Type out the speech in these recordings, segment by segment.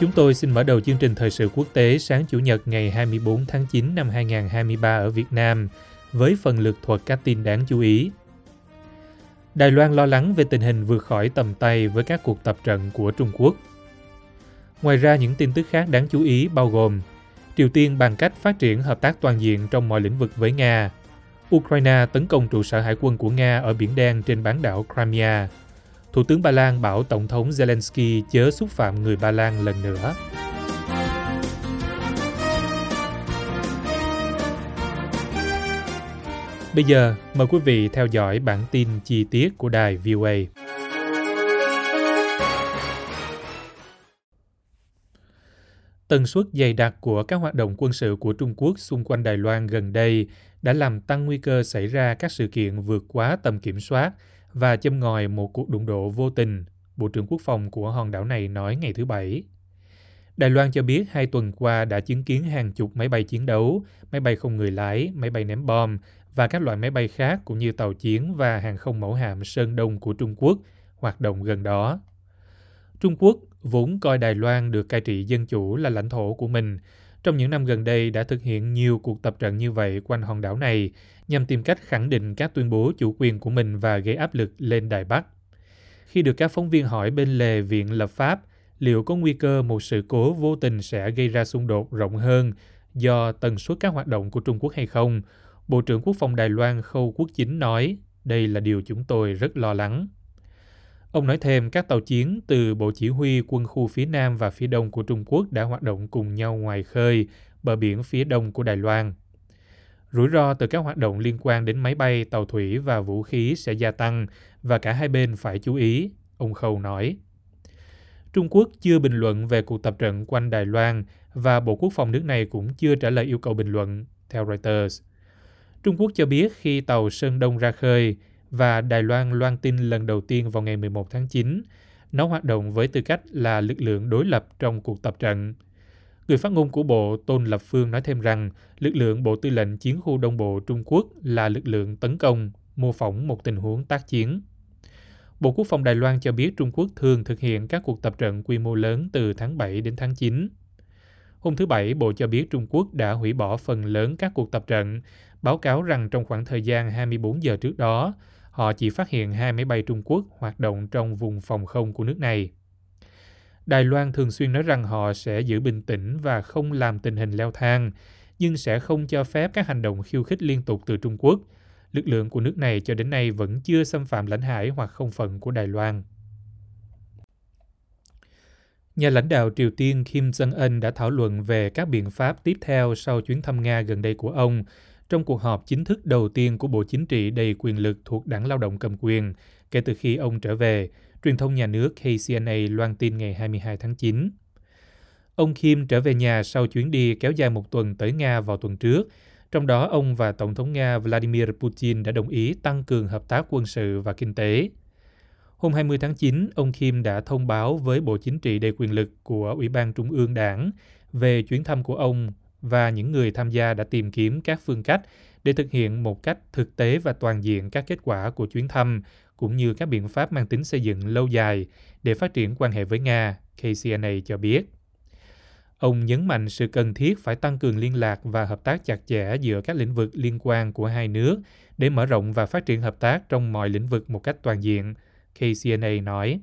Chúng tôi xin mở đầu chương trình thời sự quốc tế sáng Chủ nhật ngày 24 tháng 9 năm 2023 ở Việt Nam với phần lực thuật các tin đáng chú ý. Đài Loan lo lắng về tình hình vượt khỏi tầm tay với các cuộc tập trận của Trung Quốc. Ngoài ra, những tin tức khác đáng chú ý bao gồm Triều Tiên bằng cách phát triển hợp tác toàn diện trong mọi lĩnh vực với Nga. Ukraine tấn công trụ sở hải quân của Nga ở Biển Đen trên bán đảo Crimea. Thủ tướng Ba Lan bảo Tổng thống Zelensky chớ xúc phạm người Ba Lan lần nữa. Bây giờ, mời quý vị theo dõi bản tin chi tiết của đài VOA. Tần suất dày đặc của các hoạt động quân sự của Trung Quốc xung quanh Đài Loan gần đây đã làm tăng nguy cơ xảy ra các sự kiện vượt quá tầm kiểm soát và châm ngòi một cuộc đụng độ vô tình, Bộ trưởng Quốc phòng của hòn đảo này nói ngày thứ Bảy. Đài Loan cho biết hai tuần qua đã chứng kiến hàng chục máy bay chiến đấu, máy bay không người lái, máy bay ném bom và các loại máy bay khác cũng như tàu chiến và hàng không mẫu hạm Sơn Đông của Trung Quốc hoạt động gần đó. Trung Quốc vốn coi Đài Loan được cai trị dân chủ là lãnh thổ của mình, trong những năm gần đây đã thực hiện nhiều cuộc tập trận như vậy quanh hòn đảo này nhằm tìm cách khẳng định các tuyên bố chủ quyền của mình và gây áp lực lên Đài Bắc. Khi được các phóng viên hỏi bên lề Viện Lập pháp liệu có nguy cơ một sự cố vô tình sẽ gây ra xung đột rộng hơn do tần suất các hoạt động của Trung Quốc hay không, Bộ trưởng Quốc phòng Đài Loan Khâu Quốc Chính nói, đây là điều chúng tôi rất lo lắng. Ông nói thêm các tàu chiến từ Bộ Chỉ huy quân khu phía Nam và phía Đông của Trung Quốc đã hoạt động cùng nhau ngoài khơi, bờ biển phía Đông của Đài Loan. Rủi ro từ các hoạt động liên quan đến máy bay, tàu thủy và vũ khí sẽ gia tăng và cả hai bên phải chú ý, ông Khâu nói. Trung Quốc chưa bình luận về cuộc tập trận quanh Đài Loan và Bộ Quốc phòng nước này cũng chưa trả lời yêu cầu bình luận, theo Reuters. Trung Quốc cho biết khi tàu Sơn Đông ra khơi và Đài Loan loan tin lần đầu tiên vào ngày 11 tháng 9, nó hoạt động với tư cách là lực lượng đối lập trong cuộc tập trận. Người phát ngôn của Bộ Tôn Lập Phương nói thêm rằng lực lượng Bộ Tư lệnh Chiến khu Đông Bộ Trung Quốc là lực lượng tấn công, mô phỏng một tình huống tác chiến. Bộ Quốc phòng Đài Loan cho biết Trung Quốc thường thực hiện các cuộc tập trận quy mô lớn từ tháng 7 đến tháng 9. Hôm thứ Bảy, Bộ cho biết Trung Quốc đã hủy bỏ phần lớn các cuộc tập trận, báo cáo rằng trong khoảng thời gian 24 giờ trước đó, họ chỉ phát hiện hai máy bay Trung Quốc hoạt động trong vùng phòng không của nước này. Đài Loan thường xuyên nói rằng họ sẽ giữ bình tĩnh và không làm tình hình leo thang, nhưng sẽ không cho phép các hành động khiêu khích liên tục từ Trung Quốc. Lực lượng của nước này cho đến nay vẫn chưa xâm phạm lãnh hải hoặc không phận của Đài Loan. Nhà lãnh đạo Triều Tiên Kim Jong-un đã thảo luận về các biện pháp tiếp theo sau chuyến thăm Nga gần đây của ông trong cuộc họp chính thức đầu tiên của Bộ Chính trị đầy quyền lực thuộc Đảng Lao động cầm quyền kể từ khi ông trở về, truyền thông nhà nước KCNA loan tin ngày 22 tháng 9. Ông Kim trở về nhà sau chuyến đi kéo dài một tuần tới Nga vào tuần trước, trong đó ông và Tổng thống Nga Vladimir Putin đã đồng ý tăng cường hợp tác quân sự và kinh tế. Hôm 20 tháng 9, ông Kim đã thông báo với Bộ Chính trị đầy quyền lực của Ủy ban Trung ương Đảng về chuyến thăm của ông và những người tham gia đã tìm kiếm các phương cách để thực hiện một cách thực tế và toàn diện các kết quả của chuyến thăm cũng như các biện pháp mang tính xây dựng lâu dài để phát triển quan hệ với Nga, KCNA cho biết. Ông nhấn mạnh sự cần thiết phải tăng cường liên lạc và hợp tác chặt chẽ giữa các lĩnh vực liên quan của hai nước để mở rộng và phát triển hợp tác trong mọi lĩnh vực một cách toàn diện, KCNA nói.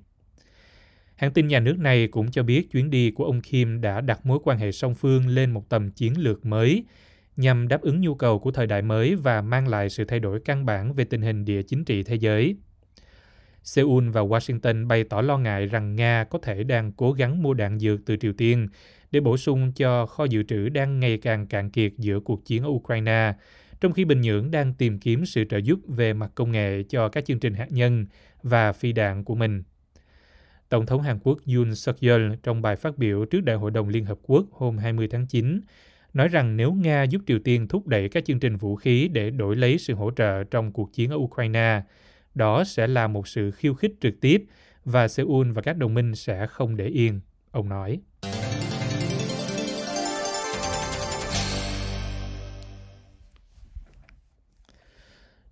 Hãng tin nhà nước này cũng cho biết chuyến đi của ông Kim đã đặt mối quan hệ song phương lên một tầm chiến lược mới nhằm đáp ứng nhu cầu của thời đại mới và mang lại sự thay đổi căn bản về tình hình địa chính trị thế giới. Seoul và Washington bày tỏ lo ngại rằng Nga có thể đang cố gắng mua đạn dược từ Triều Tiên để bổ sung cho kho dự trữ đang ngày càng cạn kiệt giữa cuộc chiến ở Ukraine, trong khi Bình Nhưỡng đang tìm kiếm sự trợ giúp về mặt công nghệ cho các chương trình hạt nhân và phi đạn của mình. Tổng thống Hàn Quốc Yoon suk yeol trong bài phát biểu trước Đại hội đồng Liên Hợp Quốc hôm 20 tháng 9 nói rằng nếu Nga giúp Triều Tiên thúc đẩy các chương trình vũ khí để đổi lấy sự hỗ trợ trong cuộc chiến ở Ukraine, đó sẽ là một sự khiêu khích trực tiếp và Seoul và các đồng minh sẽ không để yên, ông nói.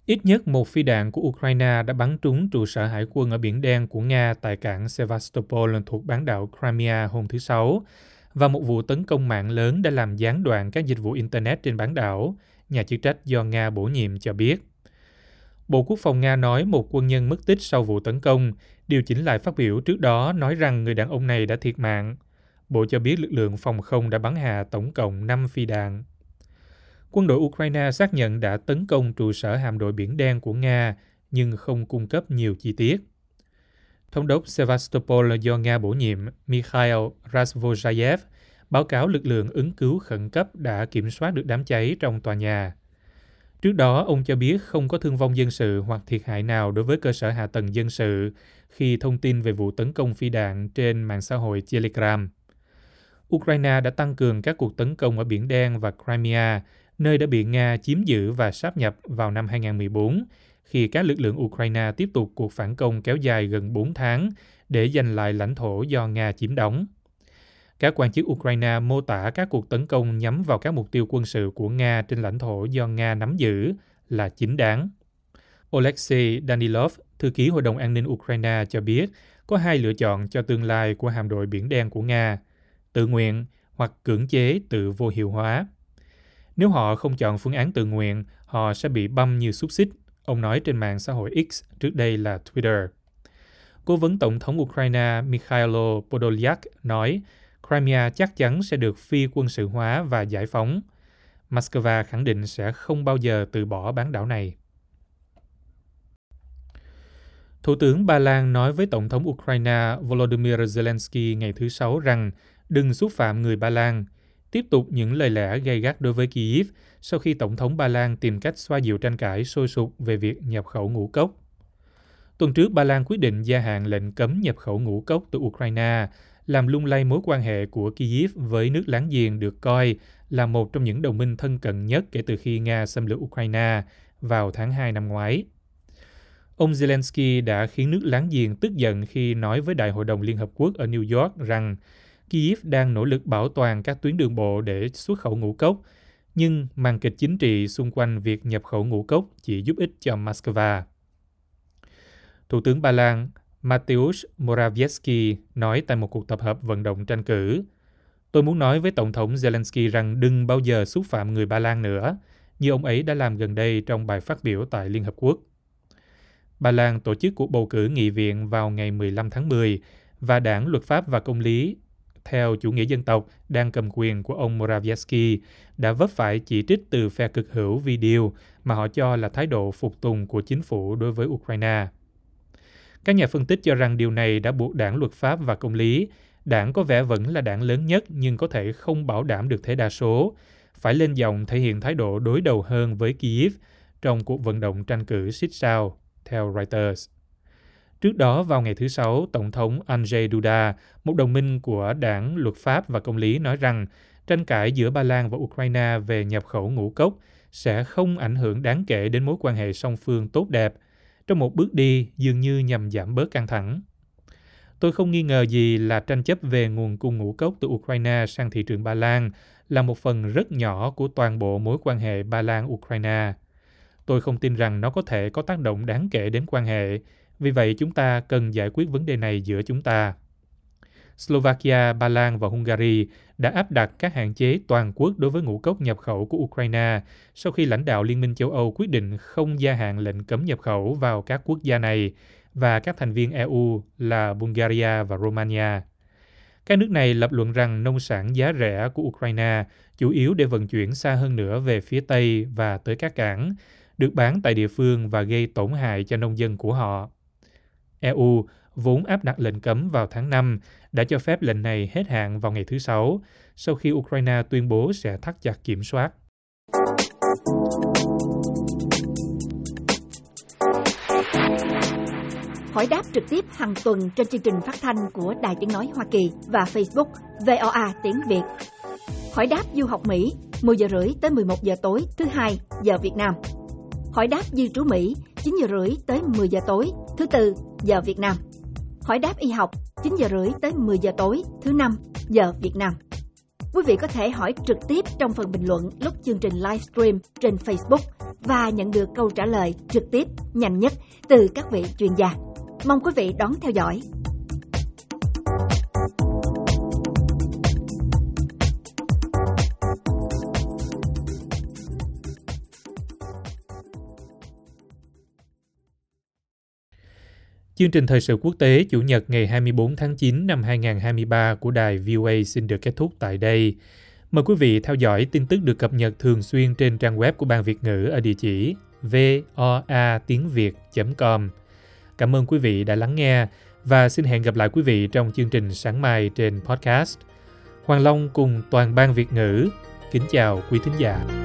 Ít nhất một phi đạn của Ukraine đã bắn trúng trụ sở hải quân ở Biển Đen của Nga tại cảng Sevastopol thuộc bán đảo Crimea hôm thứ Sáu, và một vụ tấn công mạng lớn đã làm gián đoạn các dịch vụ Internet trên bán đảo, nhà chức trách do Nga bổ nhiệm cho biết. Bộ Quốc phòng Nga nói một quân nhân mất tích sau vụ tấn công, điều chỉnh lại phát biểu trước đó nói rằng người đàn ông này đã thiệt mạng. Bộ cho biết lực lượng phòng không đã bắn hạ tổng cộng 5 phi đạn. Quân đội Ukraine xác nhận đã tấn công trụ sở hạm đội Biển Đen của Nga, nhưng không cung cấp nhiều chi tiết. Thống đốc Sevastopol do Nga bổ nhiệm Mikhail Rasvozhayev báo cáo lực lượng ứng cứu khẩn cấp đã kiểm soát được đám cháy trong tòa nhà. Trước đó, ông cho biết không có thương vong dân sự hoặc thiệt hại nào đối với cơ sở hạ tầng dân sự khi thông tin về vụ tấn công phi đạn trên mạng xã hội Telegram. Ukraine đã tăng cường các cuộc tấn công ở Biển Đen và Crimea, nơi đã bị Nga chiếm giữ và sáp nhập vào năm 2014, khi các lực lượng Ukraine tiếp tục cuộc phản công kéo dài gần 4 tháng để giành lại lãnh thổ do Nga chiếm đóng. Các quan chức Ukraine mô tả các cuộc tấn công nhắm vào các mục tiêu quân sự của Nga trên lãnh thổ do Nga nắm giữ là chính đáng. Alexei Danilov, thư ký Hội đồng An ninh Ukraine cho biết có hai lựa chọn cho tương lai của hạm đội Biển Đen của Nga, tự nguyện hoặc cưỡng chế tự vô hiệu hóa. Nếu họ không chọn phương án tự nguyện, họ sẽ bị băm như xúc xích, ông nói trên mạng xã hội X trước đây là Twitter. Cố vấn Tổng thống Ukraine Mikhailo Podolyak nói Crimea chắc chắn sẽ được phi quân sự hóa và giải phóng. Moscow khẳng định sẽ không bao giờ từ bỏ bán đảo này. Thủ tướng Ba Lan nói với Tổng thống Ukraine Volodymyr Zelensky ngày thứ Sáu rằng đừng xúc phạm người Ba Lan, tiếp tục những lời lẽ gay gắt đối với Kyiv sau khi Tổng thống Ba Lan tìm cách xoa dịu tranh cãi sôi sục về việc nhập khẩu ngũ cốc. Tuần trước, Ba Lan quyết định gia hạn lệnh cấm nhập khẩu ngũ cốc từ Ukraine làm lung lay mối quan hệ của Kyiv với nước láng giềng được coi là một trong những đồng minh thân cận nhất kể từ khi Nga xâm lược Ukraine vào tháng 2 năm ngoái. Ông Zelensky đã khiến nước láng giềng tức giận khi nói với Đại hội đồng Liên Hợp Quốc ở New York rằng Kyiv đang nỗ lực bảo toàn các tuyến đường bộ để xuất khẩu ngũ cốc, nhưng màn kịch chính trị xung quanh việc nhập khẩu ngũ cốc chỉ giúp ích cho Moscow. Thủ tướng Ba Lan Mateusz Morawiecki nói tại một cuộc tập hợp vận động tranh cử. Tôi muốn nói với Tổng thống Zelensky rằng đừng bao giờ xúc phạm người Ba Lan nữa, như ông ấy đã làm gần đây trong bài phát biểu tại Liên Hợp Quốc. Ba Lan tổ chức cuộc bầu cử nghị viện vào ngày 15 tháng 10 và đảng Luật pháp và Công lý theo chủ nghĩa dân tộc đang cầm quyền của ông Morawiecki đã vấp phải chỉ trích từ phe cực hữu vì điều mà họ cho là thái độ phục tùng của chính phủ đối với Ukraine. Các nhà phân tích cho rằng điều này đã buộc đảng luật pháp và công lý, đảng có vẻ vẫn là đảng lớn nhất nhưng có thể không bảo đảm được thế đa số, phải lên giọng thể hiện thái độ đối đầu hơn với Kyiv trong cuộc vận động tranh cử xích sao, theo Reuters. Trước đó vào ngày thứ Sáu, Tổng thống Andrzej Duda, một đồng minh của đảng luật pháp và công lý nói rằng tranh cãi giữa Ba Lan và Ukraine về nhập khẩu ngũ cốc sẽ không ảnh hưởng đáng kể đến mối quan hệ song phương tốt đẹp trong một bước đi dường như nhằm giảm bớt căng thẳng. Tôi không nghi ngờ gì là tranh chấp về nguồn cung ngũ cốc từ Ukraine sang thị trường Ba Lan là một phần rất nhỏ của toàn bộ mối quan hệ Ba Lan-Ukraine. Tôi không tin rằng nó có thể có tác động đáng kể đến quan hệ, vì vậy chúng ta cần giải quyết vấn đề này giữa chúng ta. Slovakia, Ba Lan và Hungary đã áp đặt các hạn chế toàn quốc đối với ngũ cốc nhập khẩu của Ukraine sau khi lãnh đạo Liên minh châu Âu quyết định không gia hạn lệnh cấm nhập khẩu vào các quốc gia này và các thành viên EU là Bulgaria và Romania. Các nước này lập luận rằng nông sản giá rẻ của Ukraine chủ yếu để vận chuyển xa hơn nữa về phía Tây và tới các cảng, được bán tại địa phương và gây tổn hại cho nông dân của họ. EU vốn áp đặt lệnh cấm vào tháng 5, đã cho phép lệnh này hết hạn vào ngày thứ Sáu, sau khi Ukraine tuyên bố sẽ thắt chặt kiểm soát. Hỏi đáp trực tiếp hàng tuần trên chương trình phát thanh của Đài Tiếng Nói Hoa Kỳ và Facebook VOA Tiếng Việt. Hỏi đáp du học Mỹ 10 giờ rưỡi tới 11 giờ tối thứ hai giờ Việt Nam. Hỏi đáp di trú Mỹ 9 giờ rưỡi tới 10 giờ tối thứ tư, giờ Việt Nam. Hỏi đáp y học 9 giờ rưỡi tới 10 giờ tối, thứ năm, giờ Việt Nam. Quý vị có thể hỏi trực tiếp trong phần bình luận lúc chương trình livestream trên Facebook và nhận được câu trả lời trực tiếp, nhanh nhất từ các vị chuyên gia. Mong quý vị đón theo dõi. Chương trình thời sự quốc tế Chủ nhật ngày 24 tháng 9 năm 2023 của đài VOA xin được kết thúc tại đây. Mời quý vị theo dõi tin tức được cập nhật thường xuyên trên trang web của Ban Việt ngữ ở địa chỉ voa tiếng việt.com. Cảm ơn quý vị đã lắng nghe và xin hẹn gặp lại quý vị trong chương trình sáng mai trên podcast. Hoàng Long cùng toàn ban Việt ngữ kính chào quý thính giả.